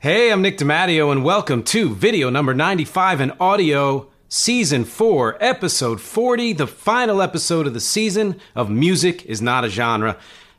Hey, I'm Nick DiMatteo, and welcome to video number 95 in audio, season 4, episode 40, the final episode of the season of Music is Not a Genre.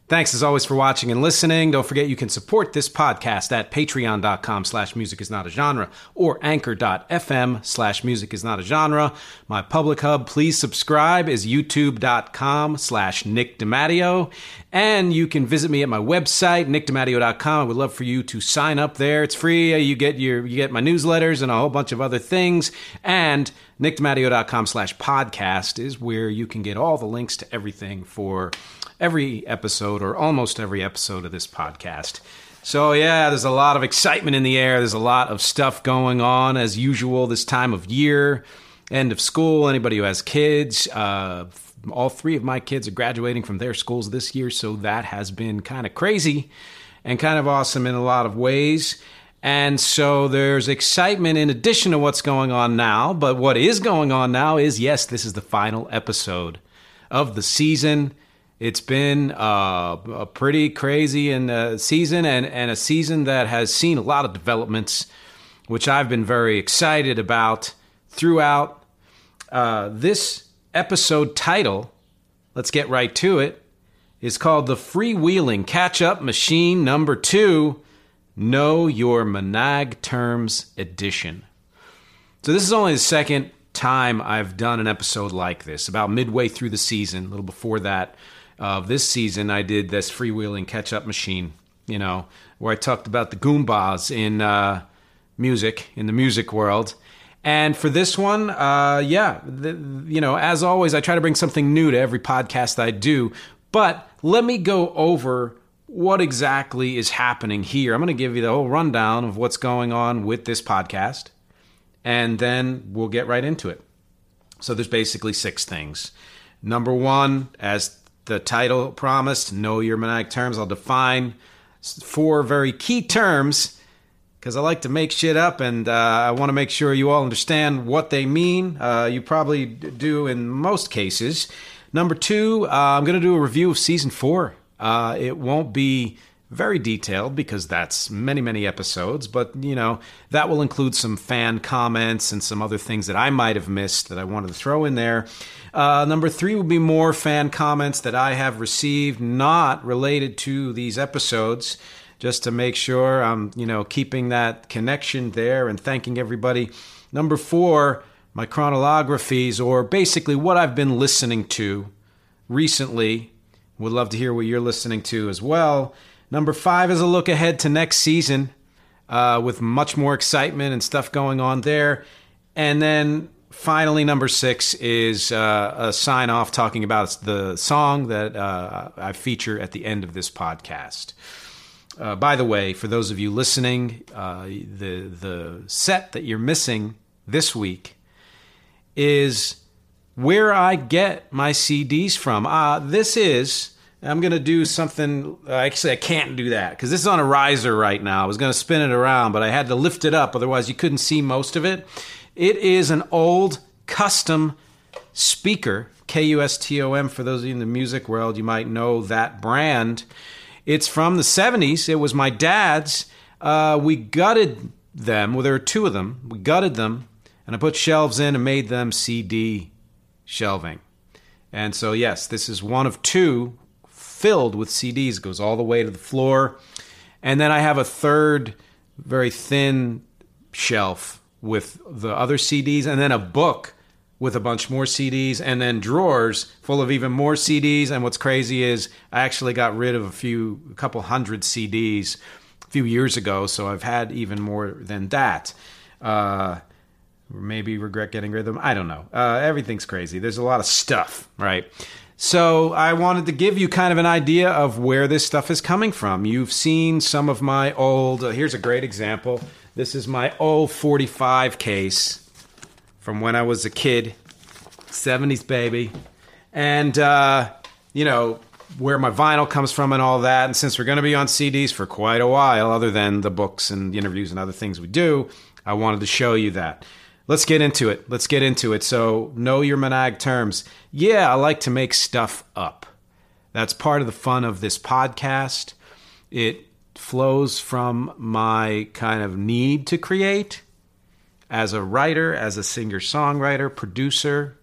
Thanks as always for watching and listening. Don't forget you can support this podcast at patreon.com slash music is not a genre or anchor.fm slash music is not a genre. My public hub, please subscribe, is youtube.com slash Nick DiMatteo. And you can visit me at my website, nickdimatteo.com. I would love for you to sign up there. It's free. You get your you get my newsletters and a whole bunch of other things. And nickdimatteo.com slash podcast is where you can get all the links to everything for every episode or almost every episode of this podcast. So, yeah, there's a lot of excitement in the air. There's a lot of stuff going on as usual this time of year, end of school. Anybody who has kids, uh, all three of my kids are graduating from their schools this year. So, that has been kind of crazy and kind of awesome in a lot of ways. And so there's excitement in addition to what's going on now. But what is going on now is yes, this is the final episode of the season. It's been uh, a pretty crazy in the season and, and a season that has seen a lot of developments, which I've been very excited about throughout. Uh, this episode title, let's get right to it, is called The Freewheeling Catch Up Machine Number Two Know Your MinaG Terms Edition. So, this is only the second time I've done an episode like this, about midway through the season, a little before that of this season, I did this freewheeling catch up machine, you know, where I talked about the Goombas in uh, music, in the music world. And for this one, uh, yeah, the, you know, as always, I try to bring something new to every podcast I do. But let me go over what exactly is happening here. I'm going to give you the whole rundown of what's going on with this podcast, and then we'll get right into it. So there's basically six things. Number one, as the title promised, know your MinaG terms. I'll define four very key terms because I like to make shit up and uh, I want to make sure you all understand what they mean. Uh, you probably do in most cases. Number two, uh, I'm going to do a review of season four. Uh, it won't be very detailed because that's many many episodes but you know that will include some fan comments and some other things that i might have missed that i wanted to throw in there. Uh, number three will be more fan comments that i have received not related to these episodes just to make sure i'm you know keeping that connection there and thanking everybody. Number four my chronolographies or basically what i've been listening to recently. Would love to hear what you're listening to as well Number five is a look ahead to next season uh, with much more excitement and stuff going on there. And then finally, number six is uh, a sign off talking about the song that uh, I feature at the end of this podcast. Uh, by the way, for those of you listening, uh, the the set that you're missing this week is where I get my CDs from. Uh, this is I'm going to do something. Actually, I can't do that because this is on a riser right now. I was going to spin it around, but I had to lift it up. Otherwise, you couldn't see most of it. It is an old custom speaker, K U S T O M. For those of you in the music world, you might know that brand. It's from the 70s. It was my dad's. Uh, we gutted them. Well, there were two of them. We gutted them, and I put shelves in and made them CD shelving. And so, yes, this is one of two filled with CDs, goes all the way to the floor. And then I have a third, very thin shelf with the other CDs, and then a book with a bunch more CDs, and then drawers full of even more CDs. And what's crazy is I actually got rid of a few, a couple hundred CDs a few years ago, so I've had even more than that. Uh, maybe regret getting rid of them. I don't know. Uh, everything's crazy. There's a lot of stuff, right? So I wanted to give you kind of an idea of where this stuff is coming from. You've seen some of my old. Uh, here's a great example. This is my old 45 case from when I was a kid, 70s baby. And, uh, you know, where my vinyl comes from and all that. And since we're going to be on CDs for quite a while, other than the books and the interviews and other things we do, I wanted to show you that. Let's get into it. Let's get into it. So, know your MinaG terms. Yeah, I like to make stuff up. That's part of the fun of this podcast. It flows from my kind of need to create as a writer, as a singer songwriter, producer,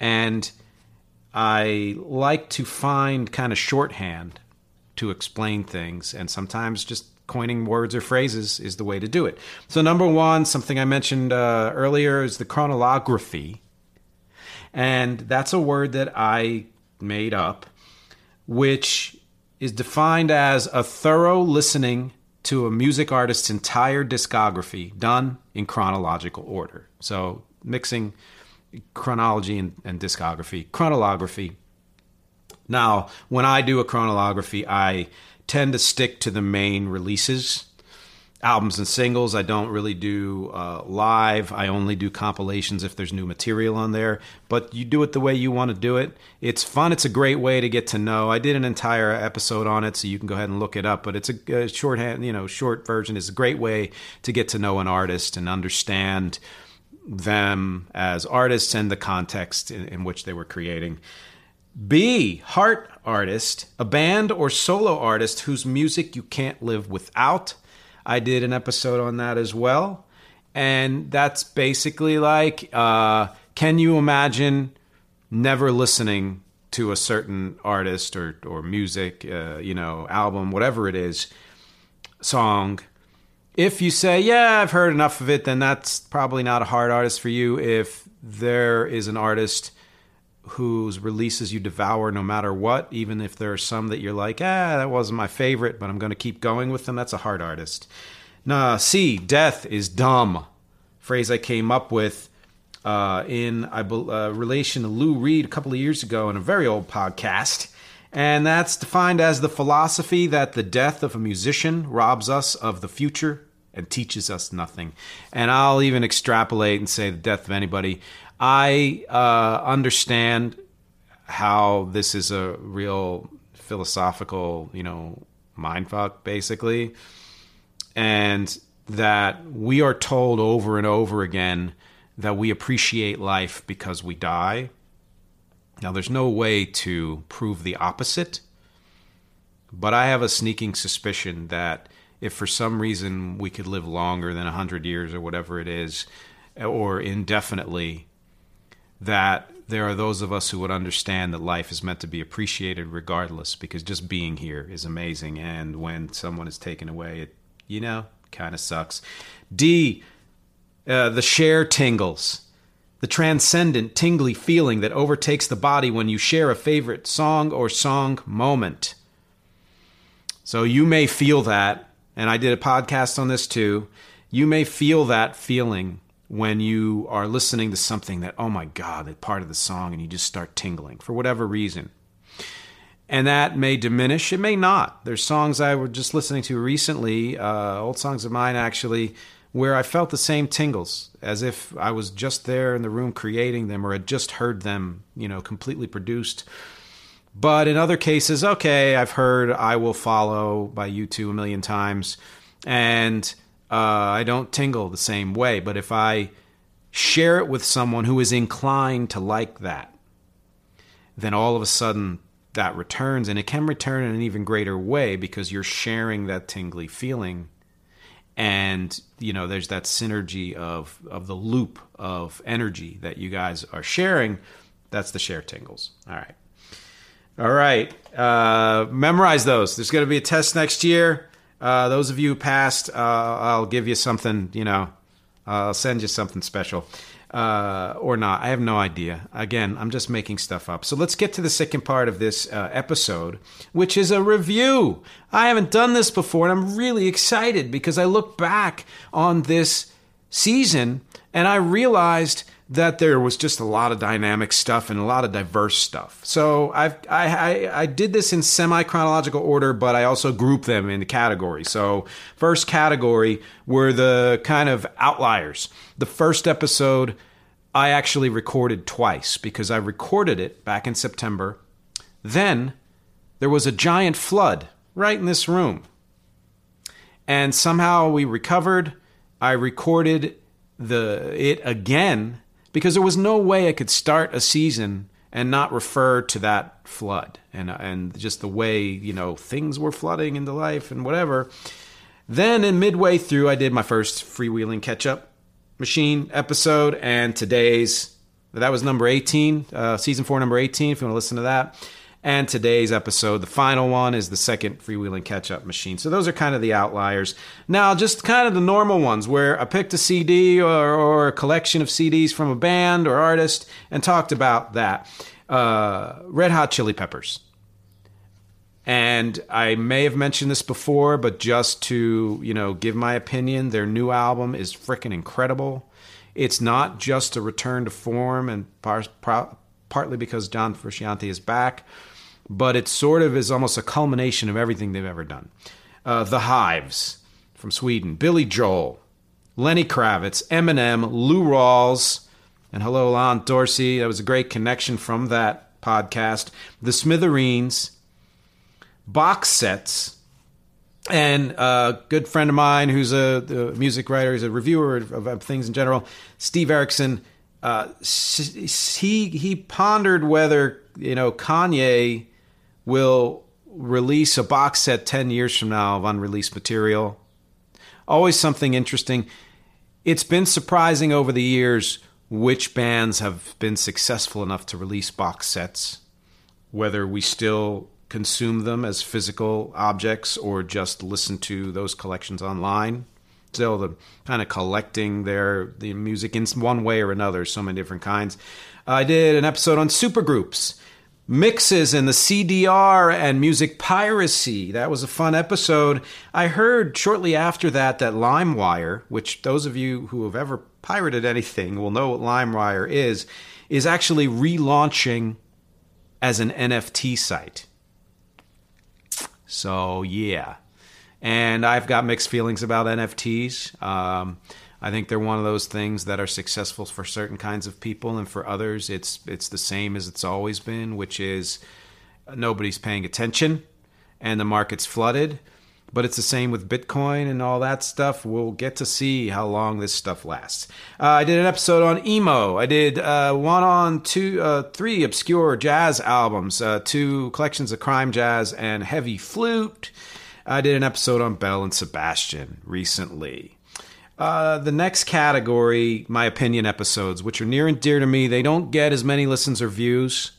and I like to find kind of shorthand to explain things, and sometimes just coining words or phrases is the way to do it. So, number one, something I mentioned uh, earlier is the chronolography, and that's a word that I made up, which is defined as a thorough listening to a music artist's entire discography done in chronological order. So mixing chronology and, and discography. Chronolography. Now, when I do a chronolography, I tend to stick to the main releases albums and singles. I don't really do uh, live. I only do compilations if there's new material on there. But you do it the way you want to do it. It's fun. It's a great way to get to know. I did an entire episode on it, so you can go ahead and look it up. But it's a, a shorthand, you know, short version is a great way to get to know an artist and understand them as artists and the context in, in which they were creating. B, heart artist, a band or solo artist whose music you can't live without I did an episode on that as well. And that's basically like uh, can you imagine never listening to a certain artist or, or music, uh, you know, album, whatever it is, song? If you say, yeah, I've heard enough of it, then that's probably not a heart artist for you. If there is an artist whose releases you devour no matter what, even if there are some that you're like, ah, that wasn't my favorite, but I'm going to keep going with them. That's a heart artist. Nah, C, death is dumb. Phrase I came up with uh, in uh, relation to Lou Reed a couple of years ago in a very old podcast. And that's defined as the philosophy that the death of a musician robs us of the future and teaches us nothing. And I'll even extrapolate and say the death of anybody. I uh, understand how this is a real philosophical, you know, mindfuck, basically, and that we are told over and over again that we appreciate life because we die. Now, there's no way to prove the opposite, but I have a sneaking suspicion that if for some reason we could live longer than 100 years or whatever it is, or indefinitely, that there are those of us who would understand that life is meant to be appreciated regardless because just being here is amazing. And when someone is taken away it you know kind of sucks. D uh, the share tingles. The transcendent tingly feeling that overtakes the body when you share a favorite song or song moment. So you may feel that and i did a podcast on this too. You may feel that feeling when you are listening to something that, oh my God, that part of the song, and you just start tingling for whatever reason. And that may diminish, it may not. There's songs I was just listening to recently, uh, old songs of mine actually, where I felt the same tingles as if I was just there in the room creating them or had just heard them, you know, completely produced. But in other cases, okay, I've heard I Will Follow by U2 a million times. And uh, I don't tingle the same way. But if I share it with someone who is inclined to like that, then all of a sudden that returns, and it can return in an even greater way because you're sharing that tingly feeling. And you know, there's that synergy of of the loop of energy that you guys are sharing. That's the share tingles. All right. All right. Uh, memorize those. There's going to be a test next year. Uh, those of you who passed, uh, I'll give you something, you know, I'll send you something special. uh, or not. I have no idea. Again, I'm just making stuff up. So let's get to the second part of this uh, episode, which is a review. I haven't done this before, and I'm really excited because I look back on this season and I realized that there was just a lot of dynamic stuff and a lot of diverse stuff. So I've, I, I, I did this in semi chronological order, but I also grouped them into categories. So first category were the kind of outliers. The first episode I actually recorded twice because I recorded it back in September. Then there was a giant flood right in this room. And somehow we recovered. I recorded the it again because there was no way I could start a season and not refer to that flood and and just the way you know things were flooding into life and whatever. Then in midway through, I did my first freewheeling catch up machine episode, and today's that was number eighteen, uh, season four, number eighteen. If you want to listen to that. And today's episode, the final one, is the second freewheeling catch up machine. So those are kind of the outliers. Now, just kind of the normal ones where I picked a CD or, or a collection of CDs from a band or artist and talked about that. Uh, Red Hot Chili Peppers. And I may have mentioned this before, but just to, you know, give my opinion, their new album is freaking incredible. It's not just a return to form and par- par- partly because John Frusciante is back, but it sort of is almost a culmination of everything they've ever done. Uh, the Hives from Sweden, Billy Joel, Lenny Kravitz, Eminem, Lou Rawls, and hello, Lon Dorsey. That was a great connection from that podcast. The Smithereens, box sets, and a good friend of mine who's a, a music writer, he's a reviewer of, of things in general, Steve Erickson. Uh, he he pondered whether you know Kanye will release a box set 10 years from now of unreleased material. Always something interesting. It's been surprising over the years which bands have been successful enough to release box sets, whether we still consume them as physical objects or just listen to those collections online. Still, the kind of collecting their the music in one way or another, so many different kinds. I did an episode on supergroups mixes and the CDR and music piracy. That was a fun episode. I heard shortly after that that LimeWire, which those of you who have ever pirated anything will know what LimeWire is, is actually relaunching as an NFT site. So, yeah. And I've got mixed feelings about NFTs. Um, I think they're one of those things that are successful for certain kinds of people, and for others, it's it's the same as it's always been, which is nobody's paying attention, and the market's flooded. But it's the same with Bitcoin and all that stuff. We'll get to see how long this stuff lasts. Uh, I did an episode on emo. I did uh, one on two, uh, three obscure jazz albums, uh, two collections of crime jazz and heavy flute. I did an episode on Belle and Sebastian recently. Uh, the next category, my opinion episodes, which are near and dear to me, they don't get as many listens or views,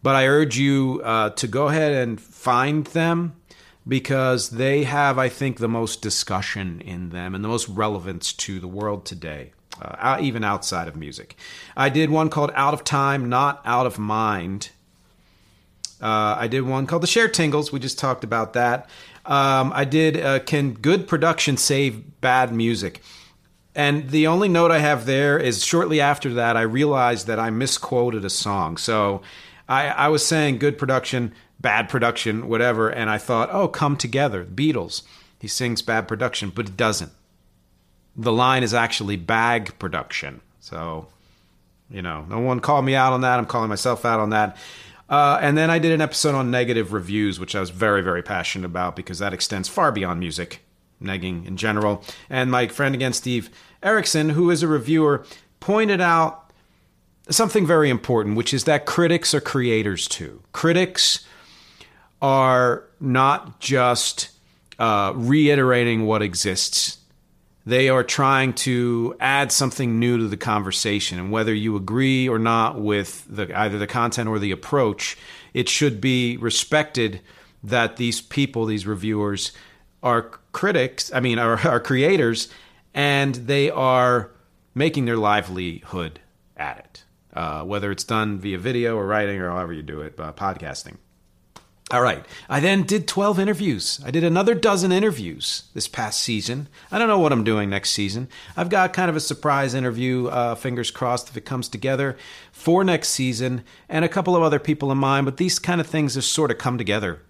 but I urge you uh, to go ahead and find them because they have, I think, the most discussion in them and the most relevance to the world today, uh, even outside of music. I did one called Out of Time, Not Out of Mind. Uh, I did one called The Share Tingles. We just talked about that. Um, I did uh, Can Good Production Save Bad Music? And the only note I have there is shortly after that, I realized that I misquoted a song. So I, I was saying good production, bad production, whatever. And I thought, oh, come together, Beatles. He sings bad production, but it doesn't. The line is actually bag production. So, you know, no one called me out on that. I'm calling myself out on that. Uh, and then I did an episode on negative reviews, which I was very, very passionate about because that extends far beyond music, negging in general. And my friend again, Steve Erickson, who is a reviewer, pointed out something very important, which is that critics are creators too. Critics are not just uh, reiterating what exists they are trying to add something new to the conversation and whether you agree or not with the, either the content or the approach it should be respected that these people these reviewers are critics i mean are, are creators and they are making their livelihood at it, uh, whether it's done via video or writing or however you do it, uh, podcasting. All right. I then did 12 interviews. I did another dozen interviews this past season. I don't know what I'm doing next season. I've got kind of a surprise interview, uh, fingers crossed if it comes together, for next season, and a couple of other people in mind, but these kind of things have sort of come together.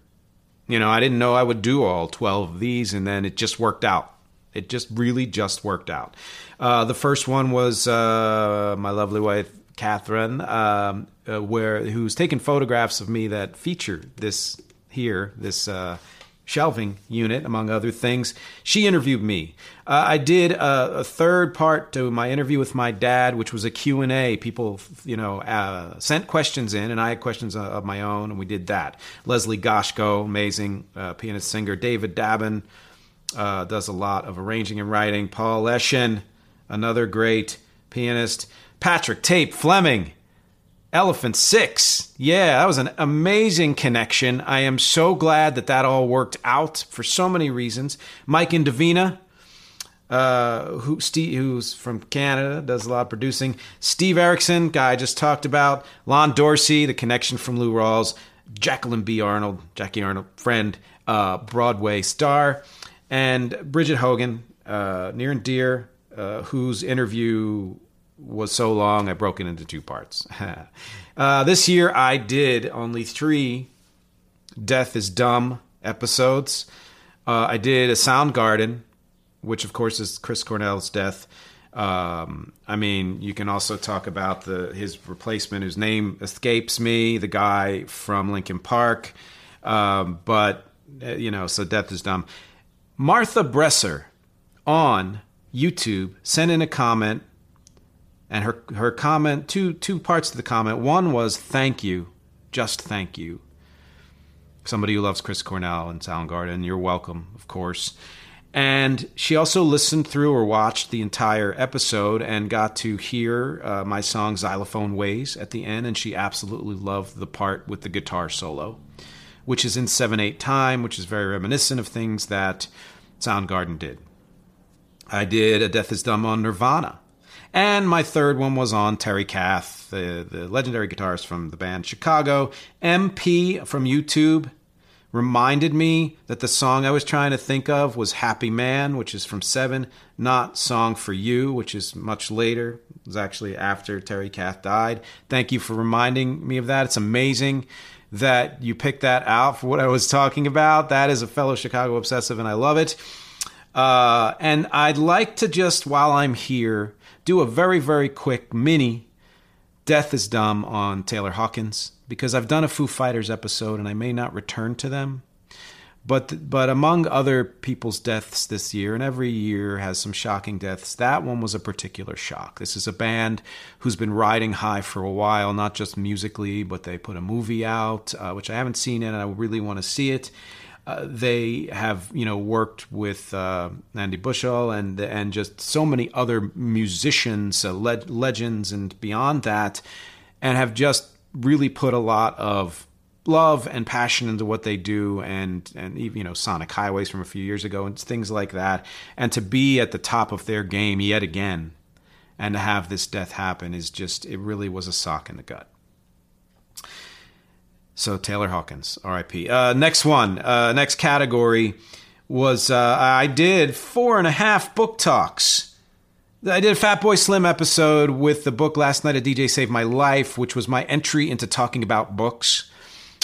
You know, I didn't know I would do all 12 of these, and then it just worked out. It just really just worked out. Uh, the first one was uh, my lovely wife, Catherine, um, uh, where who's taken photographs of me that feature this here, this uh, shelving unit, among other things. She interviewed me. Uh, I did a, a, third part to my interview with my dad, which was a Q and A. People, you know, uh, sent questions in, and I had questions of my own, and we did that. Leslie Goshko, amazing uh, pianist singer. David Dabin uh, does a lot of arranging and writing. Paul Eschen, another great pianist. Patrick Tape Fleming, Elephant Six. Yeah, that was an amazing connection. I am so glad that that all worked out for so many reasons. Mike Indovina, uh, who Steve, who's from Canada, does a lot of producing. Steve Erickson, guy I just talked about. Lon Dorsey, the connection from Lou Rawls. Jacqueline B. Arnold, Jackie Arnold, friend, uh, Broadway star, and Bridget Hogan, uh, near and dear, uh, whose interview was so long I broke it into two parts. uh, this year I did only three Death is Dumb episodes. Uh, I did a Soundgarden, which of course is Chris Cornell's death. Um, I mean, you can also talk about the his replacement, whose name escapes me, the guy from Linkin Park. Um, but uh, you know, so death is dumb. Martha Bresser on YouTube sent in a comment and her her comment two two parts to the comment. One was thank you, just thank you. Somebody who loves Chris Cornell and Soundgarden, you're welcome, of course. And she also listened through or watched the entire episode and got to hear uh, my song Xylophone Ways at the end, and she absolutely loved the part with the guitar solo, which is in 7 8 time, which is very reminiscent of things that Soundgarden did. I did A Death is Dumb on Nirvana, and my third one was on Terry Kath, the, the legendary guitarist from the band Chicago. MP from YouTube reminded me that the song I was trying to think of was Happy Man, which is from Seven, not Song for You, which is much later. It was actually after Terry Kath died. Thank you for reminding me of that. It's amazing that you picked that out for what I was talking about. That is a fellow Chicago obsessive, and I love it. Uh, and I'd like to just, while I'm here, do a very, very quick mini Death is Dumb on Taylor Hawkins because I've done a Foo Fighters episode and I may not return to them. But but among other people's deaths this year, and every year has some shocking deaths, that one was a particular shock. This is a band who's been riding high for a while, not just musically, but they put a movie out, uh, which I haven't seen yet, and I really want to see it. Uh, they have you know worked with uh, Andy Bushell and and just so many other musicians, uh, le- legends, and beyond that, and have just really put a lot of love and passion into what they do and and even you know Sonic Highways from a few years ago and things like that and to be at the top of their game yet again and to have this death happen is just it really was a sock in the gut. So Taylor Hawkins, R.I.P. Uh, next one, uh, next category was uh, I did four and a half book talks. I did a Fatboy Slim episode with the book Last Night a DJ Saved My Life, which was my entry into talking about books.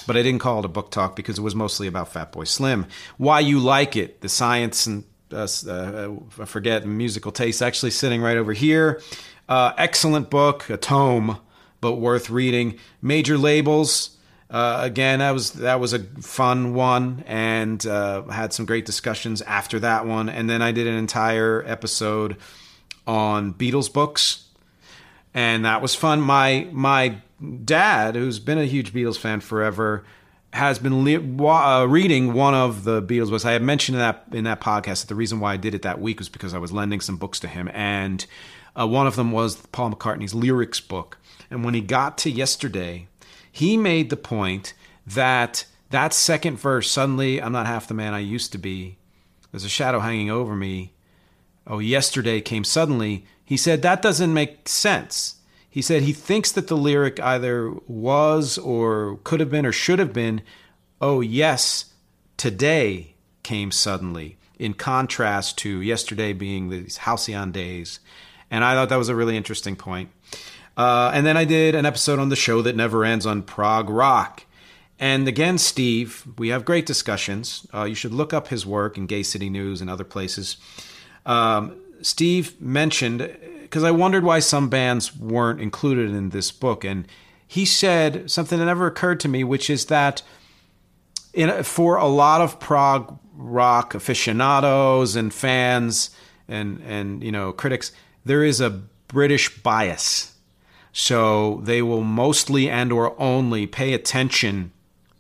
But I didn't call it a book talk because it was mostly about Fatboy Slim. Why you like it, the science and uh, uh, I forget musical taste, actually sitting right over here. Uh, excellent book, a tome, but worth reading. Major labels uh, again, that was that was a fun one, and uh, had some great discussions after that one. And then I did an entire episode on Beatles books, and that was fun. My my dad, who's been a huge Beatles fan forever, has been le- uh, reading one of the Beatles books. I had mentioned in that in that podcast that the reason why I did it that week was because I was lending some books to him, and uh, one of them was Paul McCartney's lyrics book. And when he got to yesterday he made the point that that second verse, suddenly I'm not half the man I used to be, there's a shadow hanging over me. oh, yesterday came suddenly, he said that doesn't make sense. He said he thinks that the lyric either was or could have been or should have been, oh, yes, today came suddenly, in contrast to yesterday being these halcyon days. And I thought that was a really interesting point. Uh, and then I did an episode on the show that never ends on prog rock. And again, Steve, we have great discussions. Uh, you should look up his work in Gay City News and other places. Um, Steve mentioned, because I wondered why some bands weren't included in this book, and he said something that never occurred to me, which is that in, for a lot of prog rock aficionados and fans and and you know critics, there is a British bias. So they will mostly and or only pay attention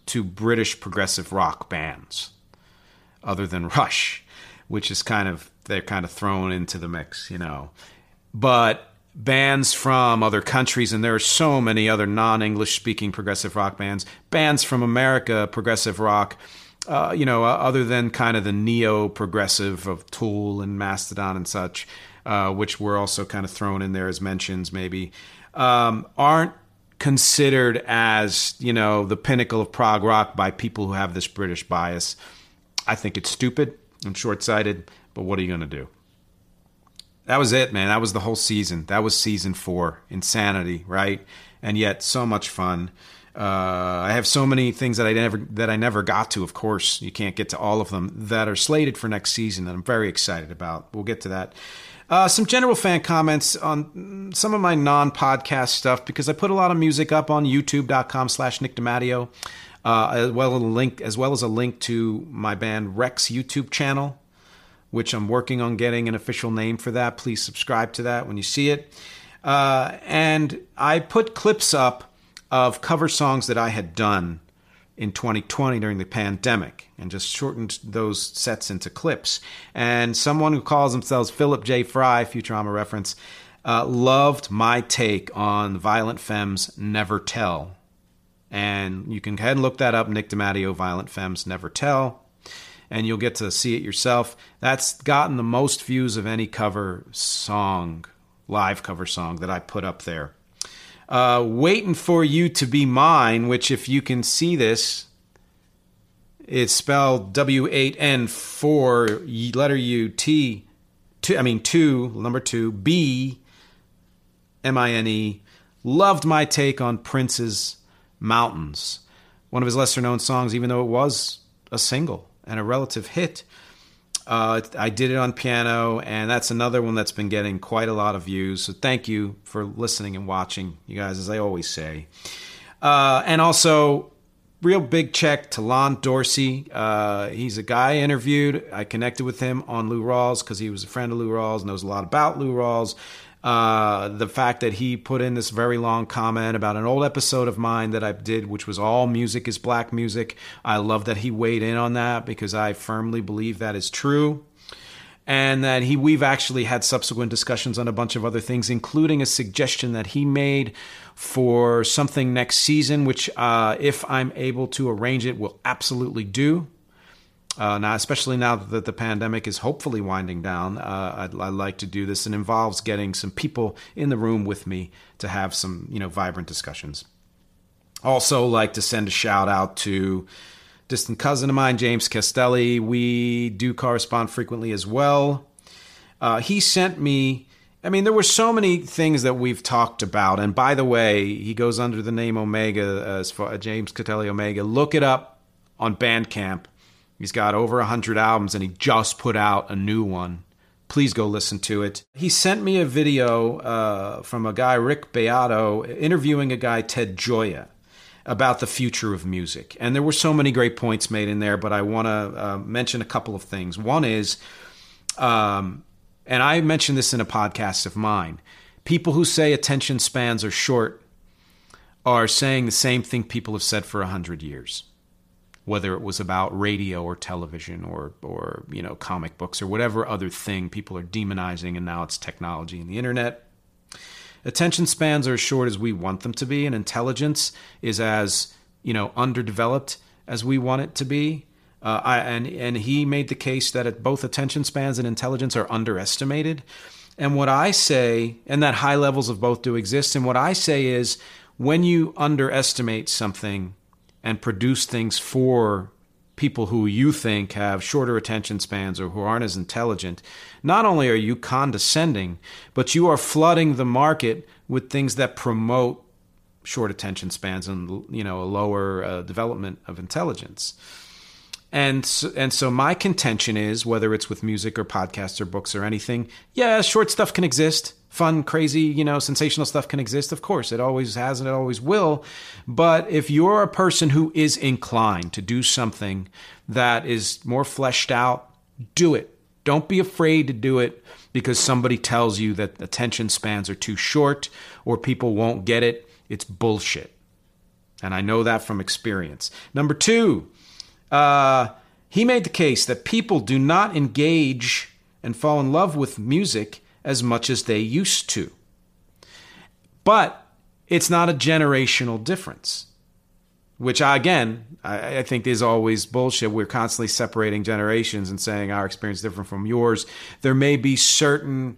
to British progressive rock bands, other than Rush, which is kind of they're kind of thrown into the mix, you know. But bands from other countries, and there are so many other non-English speaking progressive rock bands, bands from America, progressive rock. Uh, you know, uh, other than kind of the neo progressive of Tool and Mastodon and such, uh, which were also kind of thrown in there as mentions, maybe, um, aren't considered as you know the pinnacle of prog rock by people who have this British bias. I think it's stupid and short-sighted, but what are you going to do? That was it, man. That was the whole season. That was season four. Insanity, right? And yet, so much fun. Uh, I have so many things that I never that I never got to. Of course, you can't get to all of them that are slated for next season. That I'm very excited about. We'll get to that. Uh, some general fan comments on some of my non-podcast stuff because I put a lot of music up on YouTube.com slash Nick DiMatteo, uh, as well as a link as well as a link to my band REC's YouTube channel, which I'm working on getting an official name for that. Please subscribe to that when you see it. Uh, and I put clips up of cover songs that I had done in 2020 during the pandemic and just shortened those sets into clips. And someone who calls themselves Philip J. Fry, Futurama reference, uh, loved my take on Violent Femmes Never Tell. And you can go ahead and look that up, Nick DiMatteo, Violent Femmes Never Tell, and you'll get to see it yourself. That's gotten the most views of any cover song, live cover song that I put up there uh, waiting for you to be mine, which, if you can see this, it's spelled W8N4, letter U, T, two, I mean, two, number two, B, M I N E. Loved my take on Prince's Mountains, one of his lesser known songs, even though it was a single and a relative hit. Uh, I did it on piano, and that's another one that's been getting quite a lot of views. So thank you for listening and watching, you guys, as I always say. Uh, and also, real big check to Lon Dorsey. Uh, he's a guy I interviewed. I connected with him on Lou Rawls because he was a friend of Lou Rawls, knows a lot about Lou Rawls. Uh, the fact that he put in this very long comment about an old episode of mine that I did, which was all music is black music. I love that he weighed in on that because I firmly believe that is true. And that he, we've actually had subsequent discussions on a bunch of other things, including a suggestion that he made for something next season, which, uh, if I'm able to arrange it, will absolutely do. Uh, now, especially now that the pandemic is hopefully winding down, uh, I'd, I'd, like to do this. and involves getting some people in the room with me to have some, you know, vibrant discussions. Also, like to send a shout out to distant cousin of mine, James Castelli. We do correspond frequently as well. Uh, he sent me. I mean, there were so many things that we've talked about. And by the way, he goes under the name Omega as far James Castelli Omega. Look it up on Bandcamp He's got over 100 albums and he just put out a new one. Please go listen to it. He sent me a video uh, from a guy, Rick Beato, interviewing a guy, Ted Gioia, about the future of music. And there were so many great points made in there, but I want to uh, mention a couple of things. One is, um, and I mentioned this in a podcast of mine people who say attention spans are short are saying the same thing people have said for 100 years whether it was about radio or television or or you know comic books or whatever other thing people are demonizing and now it's technology and the internet attention spans are as short as we want them to be and intelligence is as you know underdeveloped as we want it to be uh, I, and and he made the case that both attention spans and intelligence are underestimated. And what I say, and that high levels of both do exist. And what I say is, when you underestimate something and produce things for people who you think have shorter attention spans or who aren't as intelligent, not only are you condescending, but you are flooding the market with things that promote short attention spans and you know a lower uh, development of intelligence. And so, and so my contention is whether it's with music or podcasts or books or anything, yeah, short stuff can exist. Fun, crazy, you know, sensational stuff can exist. Of course, it always has and it always will. But if you're a person who is inclined to do something that is more fleshed out, do it. Don't be afraid to do it because somebody tells you that attention spans are too short or people won't get it. It's bullshit. And I know that from experience. Number two, uh, he made the case that people do not engage and fall in love with music as much as they used to. But it's not a generational difference, which I, again, I, I, think is always bullshit. We're constantly separating generations and saying our experience is different from yours. There may be certain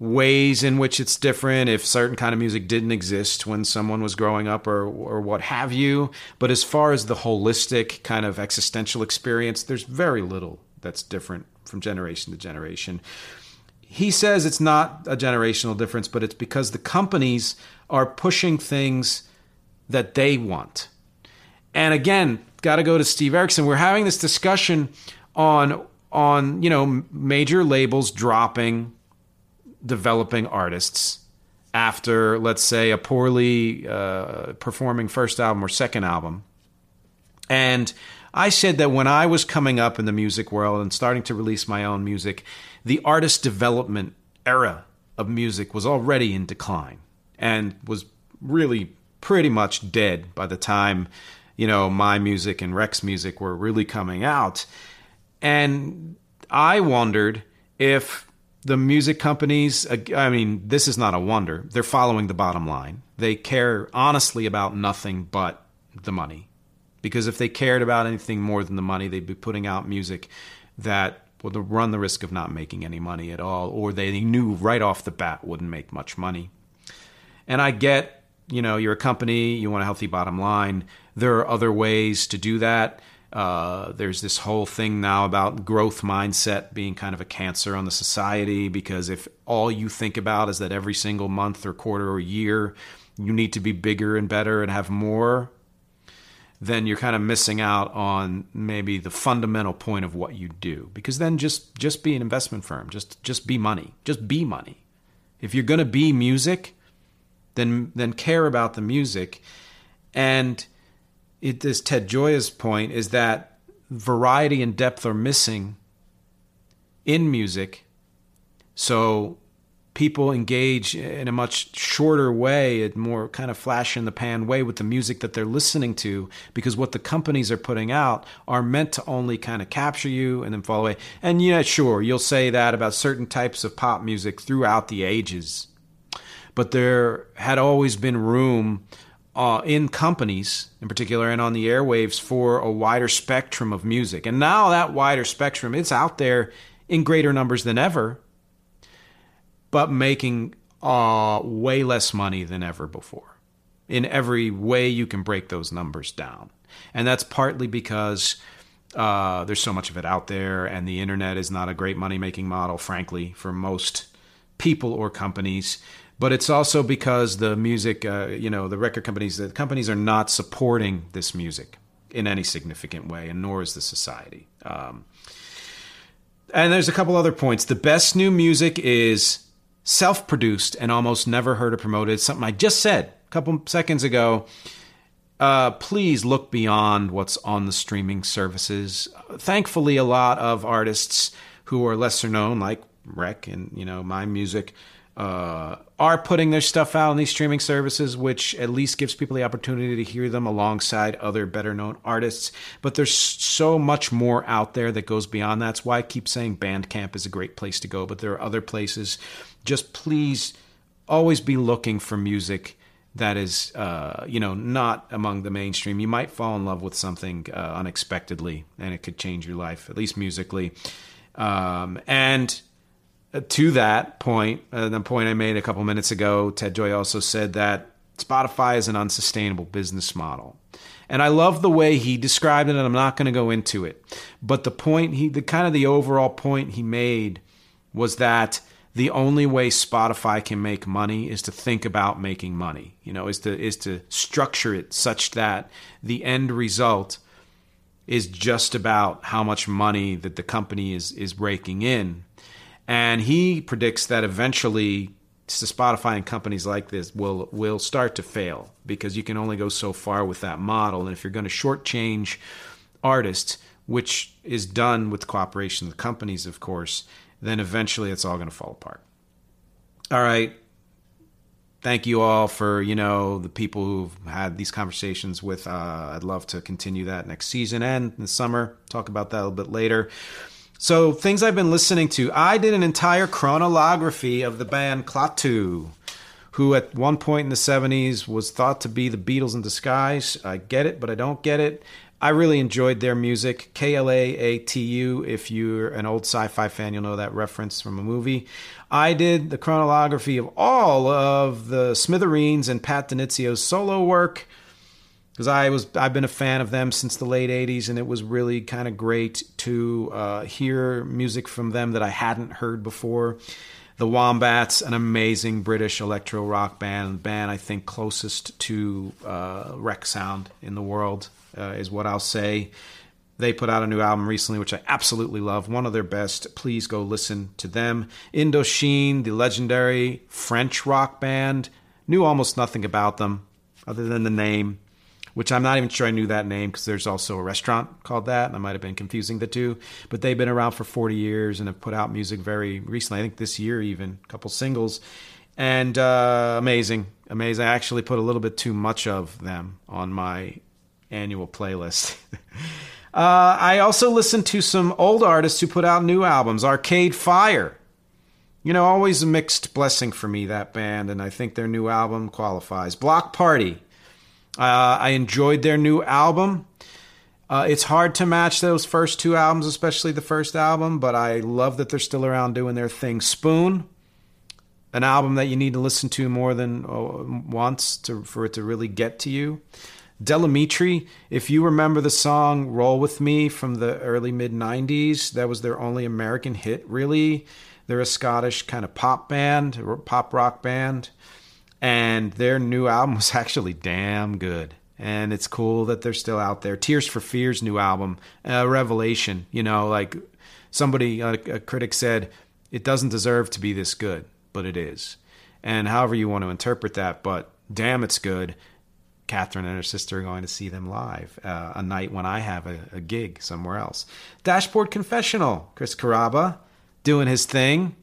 ways in which it's different if certain kind of music didn't exist when someone was growing up or or what have you but as far as the holistic kind of existential experience there's very little that's different from generation to generation he says it's not a generational difference but it's because the companies are pushing things that they want and again got to go to Steve Erickson we're having this discussion on on you know major labels dropping developing artists after, let's say, a poorly uh, performing first album or second album. And I said that when I was coming up in the music world and starting to release my own music, the artist development era of music was already in decline and was really pretty much dead by the time, you know, my music and REC's music were really coming out. And I wondered if the music companies, I mean, this is not a wonder. They're following the bottom line. They care honestly about nothing but the money. Because if they cared about anything more than the money, they'd be putting out music that would run the risk of not making any money at all, or they knew right off the bat wouldn't make much money. And I get, you know, you're a company, you want a healthy bottom line. There are other ways to do that. Uh, there's this whole thing now about growth mindset being kind of a cancer on the society because if all you think about is that every single month or quarter or year you need to be bigger and better and have more, then you're kind of missing out on maybe the fundamental point of what you do. Because then just just be an investment firm, just just be money, just be money. If you're going to be music, then then care about the music and it is Ted Gioia's point is that variety and depth are missing in music. So people engage in a much shorter way, a more kind of flash in the pan way with the music that they're listening to, because what the companies are putting out are meant to only kind of capture you and then fall away. And yeah, sure, you'll say that about certain types of pop music throughout the ages. But there had always been room uh, in companies in particular and on the airwaves for a wider spectrum of music. And now that wider spectrum it's out there in greater numbers than ever, but making uh, way less money than ever before in every way you can break those numbers down. And that's partly because uh, there's so much of it out there, and the internet is not a great money making model, frankly, for most people or companies but it's also because the music, uh, you know, the record companies, the companies are not supporting this music in any significant way, and nor is the society. Um, and there's a couple other points. The best new music is self produced and almost never heard or promoted. Something I just said a couple seconds ago. Uh, please look beyond what's on the streaming services. Thankfully, a lot of artists who are lesser known, like Rec and you know my music, uh, are putting their stuff out on these streaming services, which at least gives people the opportunity to hear them alongside other better known artists. But there's so much more out there that goes beyond that. That's why I keep saying Bandcamp is a great place to go, but there are other places. Just please always be looking for music that is, uh, you know, not among the mainstream. You might fall in love with something uh, unexpectedly, and it could change your life, at least musically. Um, and to that point, uh, the point I made a couple minutes ago, Ted Gioia also said that Spotify is an unsustainable business model. And I love the way he described it, and I'm not going to go into it. But the point he, the kind of the overall point he made was that the only way Spotify can make money is to think about making money. You know, is to is to structure it such that the end result is just about how much money that the company is is raking in. And he predicts that eventually Spotify and companies like this will will start to fail because you can only go so far with that model. And if you're going to shortchange artists, which is done with cooperation with companies, of course, then eventually it's all going to fall apart. All right. Thank you all for you know the people who've had these conversations with. Uh, I'd love to continue that next season and in the summer. Talk about that a little bit later. So, things I've been listening to. I did an entire chronolography of the band Klaatu, who at one point in the 70s was thought to be the Beatles in disguise. I get it, but I don't get it. I really enjoyed their music. K L A A T U. If you're an old sci fi fan, you'll know that reference from a movie. I did the chronolography of all of the Smithereens and Pat DiNizio's solo work because I was I've been a fan of them since the late '80s, and it was really kind of great to uh, hear music from them that I hadn't heard before. The Wombats, an amazing British electro rock band, band I think closest to uh, REC's sound in the world uh, is what I'll say. They put out a new album recently, which I absolutely love. One of their best. Please go listen to them. Indochine, the legendary French rock band, knew almost nothing about them other than the name which I'm not even sure I knew that name because there's also a restaurant called that, and I might have been confusing the two. But they've been around for 40 years and have put out music very recently. I think this year even a couple singles, and uh, amazing, amazing. I actually put a little bit too much of them on my annual playlist. uh, I also listened to some old artists who put out new albums. Arcade Fire. You know, always a mixed blessing for me, that band, and I think their new album qualifies. Block Party. Uh, I enjoyed their new album. Uh, it's hard to match those first two albums, especially the first album, but I love that they're still around doing their thing. Spoon, an album that you need to listen to more than uh, once to, for it to really get to you. Del Amitri, if you remember the song Roll With Me from the early mid 90s, that was their only American hit, really. They're a Scottish kind of pop band, pop rock band and their new album was actually damn good. And it's cool that they're still out there. Tears for fears new album a revelation you know like somebody a, a critic said it doesn't deserve to be this good but it is. And however you want to interpret that but damn it's good. Catherine and her sister are going to see them live uh, a night when I have a, a, gig somewhere else. Dashboard Confessional, Chris Carrabba doing his thing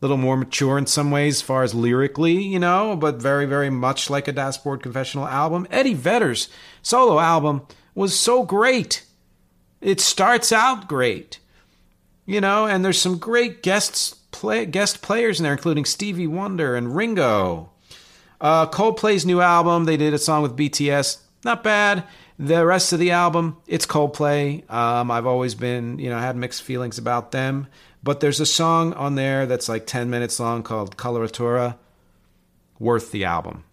little more mature in some ways as far as lyrically, you know, but very, very much like a Dashboard Confessional album. Eddie Vedder's solo album was so great. It starts out great, you know, and there's some great guests play, guest players in there, including Stevie Wonder and Ringo. Uh, Coldplay's new album, they did a song with BTS, not bad. The rest of the album, it's Coldplay. Um, I've always been, you know, had mixed feelings about them. But there's a song on there that's like 10 minutes long called Coloratura, worth the album.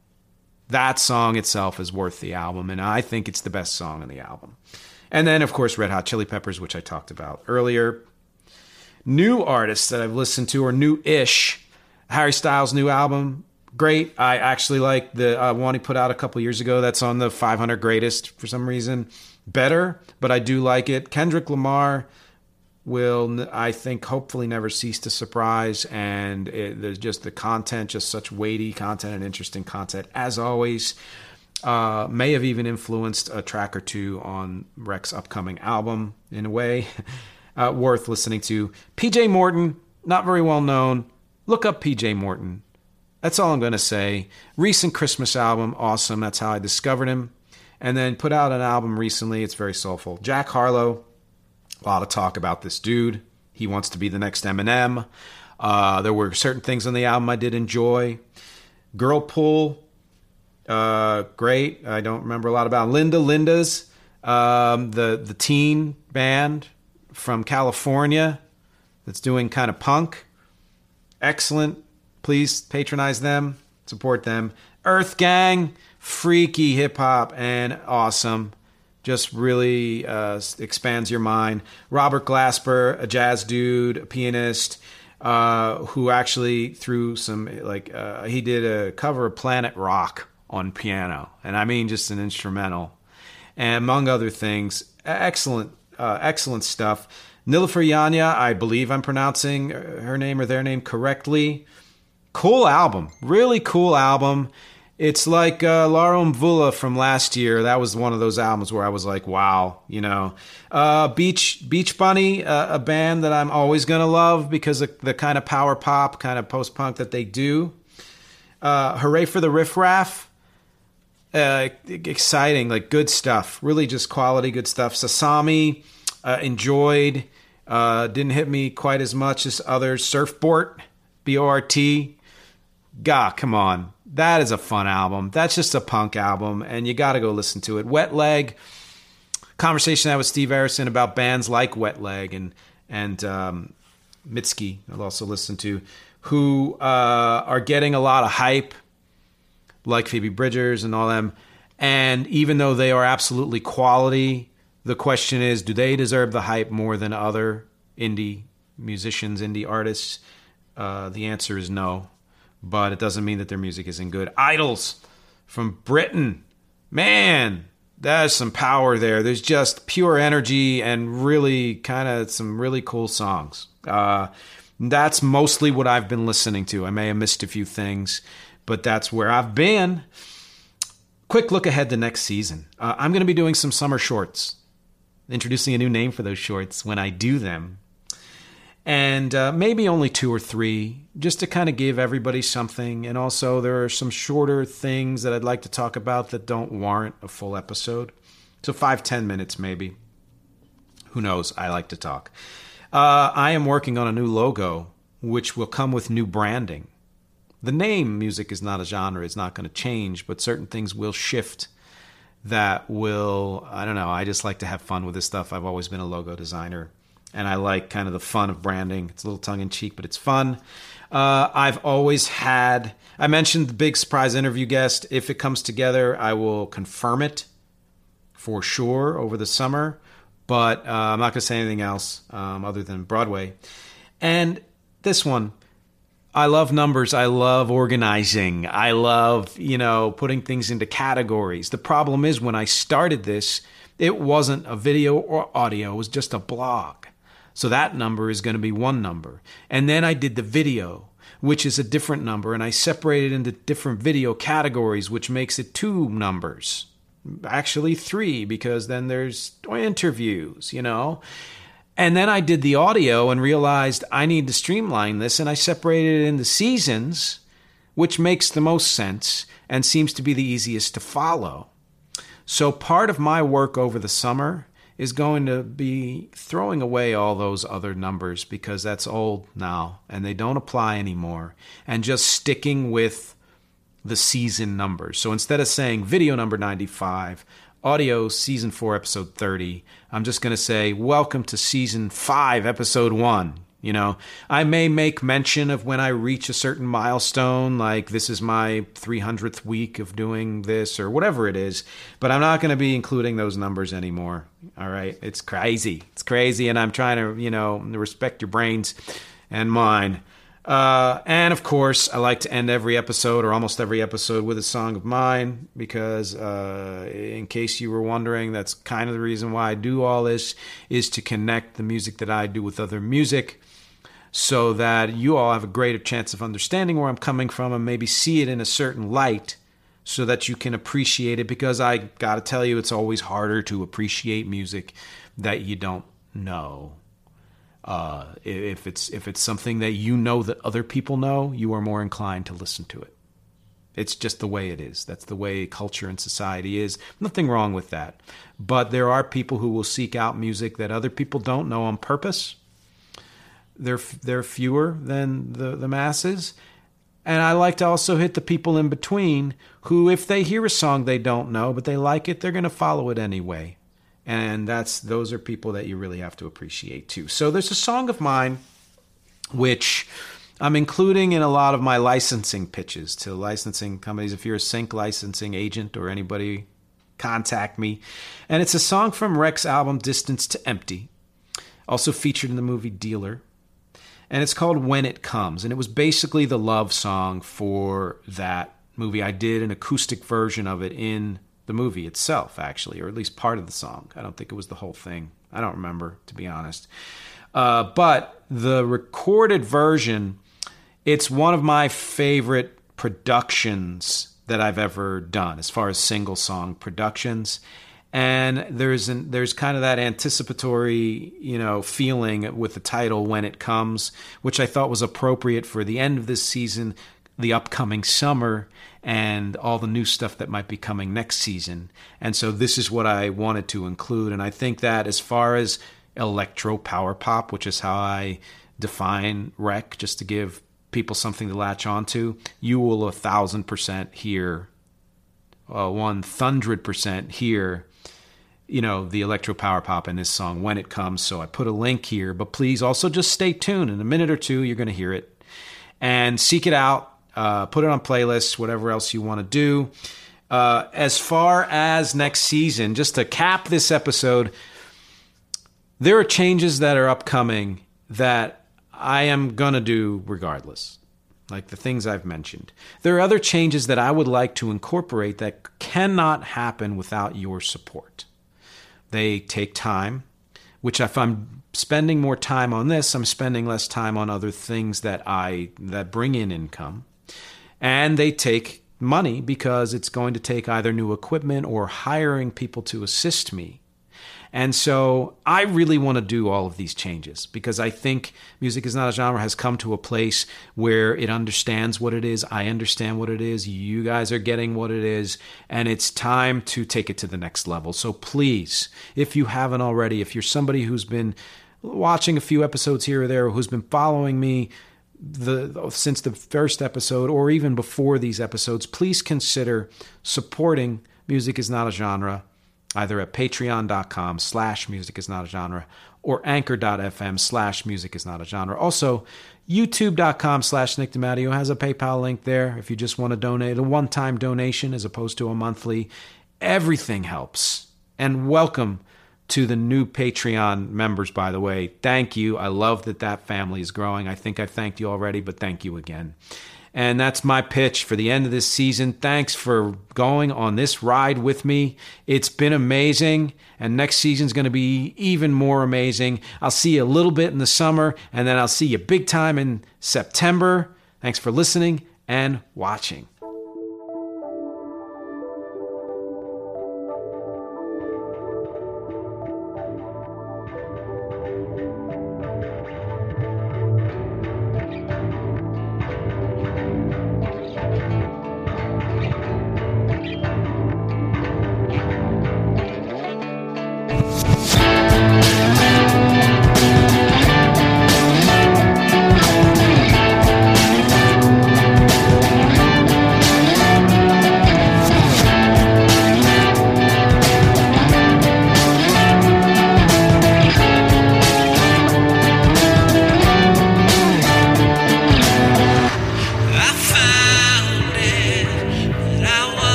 That song itself is worth the album, and I think it's the best song on the album. And then, of course, Red Hot Chili Peppers, which I talked about earlier. New artists that I've listened to, or new ish. Harry Styles' new album, great. I actually like the uh, one he put out a couple years ago. That's on the 500 greatest for some reason. Better, but I do like it. Kendrick Lamar, will I think hopefully never cease to surprise and it, there's just the content just such weighty content and interesting content. As always uh, may have even influenced a track or two on REC's upcoming album in a way uh, worth listening to. PJ Morton not very well known. Look up PJ Morton. That's all I'm going to say. Recent Christmas album awesome. That's how I discovered him. And then put out an album recently. It's very soulful. Jack Harlow a lot of talk about this dude. He wants to be the next Eminem. Uh, there were certain things on the album I did enjoy. Girlpool, uh, great. I don't remember a lot about Linda. Linda's um, the the teen band from California that's doing kind of punk. Excellent. Please patronize them, support them. Earth Gang, freaky hip hop and awesome. Just really uh, expands your mind. Robert Glasper, a jazz dude, a pianist, uh, who actually through some like uh, he did a cover of Planet Rock on piano, and I mean just an instrumental, and among other things, excellent, uh, excellent stuff. Nilüfer Yanya, I believe I'm pronouncing her name or their name correctly. Cool album, really cool album. It's like uh, Mvula from last year. That was one of those albums where I was like, "Wow," you know. Uh, Beach Beach Bunny, uh, a band that I'm always gonna love because of the kind of power pop, kind of post punk that they do. Uh, Hooray for the Riff Raff, uh, exciting, like good stuff. Really, just quality, good stuff. Sasami, uh, enjoyed. Uh, didn't hit me quite as much as others. Surfbort, B O R T. Gah, come on. That is a fun album. That's just a punk album, and you got to go listen to it. Wet Leg. Conversation I had with Steve Harrison about bands like Wet Leg and and um, Mitski. I'll also listen to who uh, are getting a lot of hype like Phoebe Bridgers and all them. And even though they are absolutely quality, the question is do they deserve the hype more than other indie musicians, indie artists? Uh, the answer is no. But it doesn't mean that their music isn't good. IDLES from Britain. Man, there's some power there. There's just pure energy and really kind of some really cool songs. Uh, that's mostly what I've been listening to. I may have missed a few things but that's where I've been. Quick look ahead to next season. Uh, I'm going to be doing some summer shorts, introducing a new name for those shorts when I do them. And uh, maybe only two or three, just to kind of give everybody something. And also, there are some shorter things that I'd like to talk about that don't warrant a full episode. So, five, ten minutes maybe. Who knows? I like to talk. Uh, I am working on a new logo, which will come with new branding the name music is not a genre it's not going to change, but certain things will shift that will I don't know, I just like to have fun with this stuff. I've always been a logo designer and I like kind of the fun of branding. It's a little tongue in cheek, but it's fun. Uh, I've always had I mentioned the big surprise interview guest. If it comes together, I will confirm it for sure over the summer. But uh, I'm not going to say anything else um, other than Broadway. And this one, I love numbers. I love organizing. I love, you know, putting things into categories. The problem is when I started this, it wasn't a video or audio, it was just a blog. So that number is going to be one number. And then I did the video, which is a different number, and I separated into different video categories, which makes it two numbers. Actually, three, because then there's interviews, you know. And then I did the audio and realized I need to streamline this, and I separated it into seasons, which makes the most sense and seems to be the easiest to follow. So, part of my work over the summer is going to be throwing away all those other numbers because that's old now and they don't apply anymore, and just sticking with the season numbers. So, instead of saying video number 95, audio season 4 episode 30 i'm just going to say welcome to season 5 episode 1 you know i may make mention of when i reach a certain milestone like this is my 300th week of doing this or whatever it is but i'm not going to be including those numbers anymore. All right? It's crazy. It's crazy and i'm trying to you know respect your brains and mine. Uh, and of course, I like to end every episode or almost every episode with a song of mine because, uh, in case you were wondering, that's kind of the reason why I do all this is to connect the music that I do with other music so that you all have a greater chance of understanding where I'm coming from and maybe see it in a certain light so that you can appreciate it because I got to tell you, it's always harder to appreciate music that you don't know. Uh, if it's if it's something that you know that other people know, you are more inclined to listen to it. It's just the way it is. That's the way culture and society is. Nothing wrong with that. But there are people who will seek out music that other people don't know on purpose. They're they're fewer than the the masses, And I like to also hit the people in between who, if they hear a song they don't know, but they like it, they're going to follow it anyway. And that's those are people that you really have to appreciate too. So there's a song of mine which I'm including in a lot of my licensing pitches to licensing companies. If you're a sync licensing agent or anybody, contact me. And it's a song from REC's album Distance to Empty, also featured in the movie Dealer. And it's called When It Comes. And it was basically the love song for that movie. I did an acoustic version of it in the movie itself, actually, or at least part of the song. I don't think it was the whole thing. I don't remember, to be honest. Uh, but the recorded version, it's one of my favorite productions that I've ever done as far as single song productions. And there's an, there's kind of that anticipatory, you know, feeling with the title when it comes, which I thought was appropriate for the end of this season, the upcoming summer, and all the new stuff that might be coming next season. And so this is what I wanted to include. And I think that as far as electro power pop, which is how I define REC, just to give people something to latch onto, you will a thousand percent hear, uh, one hundred percent hear, you know, the electro power pop in this song when it comes. So I put a link here, but please also just stay tuned. In a minute or two, you're going to hear it and seek it out. Uh, put it on playlists, whatever else you want to do. Uh, as far as next season, just to cap this episode, there are changes that are upcoming that I am going to do regardless, like the things I've mentioned. There are other changes that I would like to incorporate that cannot happen without your support. They take time, which if I'm spending more time on this, I'm spending less time on other things that I that bring in income. And they take money because it's going to take either new equipment or hiring people to assist me and so I really want to do all of these changes because I think music is not a genre has come to a place where it understands what it is. I understand what it is. You guys are getting what it is. And it's time to take it to the next level. So please, if you haven't already, if you're somebody who's been watching a few episodes here or there, who's been following me, the since the first episode or even before these episodes, please consider supporting Music is Not a Genre either at patreon.com slash music is not a genre or anchor.fm slash music is not a genre. Also, youtube.com slash Nick DiMatteo has a PayPal link there if you just want to donate a one time donation as opposed to a monthly. Everything helps. And welcome to the new Patreon members, by the way. Thank you. I love that that family is growing. I think I've thanked you already, but thank you again. And that's my pitch for the end of this season. Thanks for going on this ride with me. It's been amazing. And next season's going to be even more amazing. I'll see you a little bit in the summer, and then I'll see you big time in September. Thanks for listening and watching.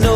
no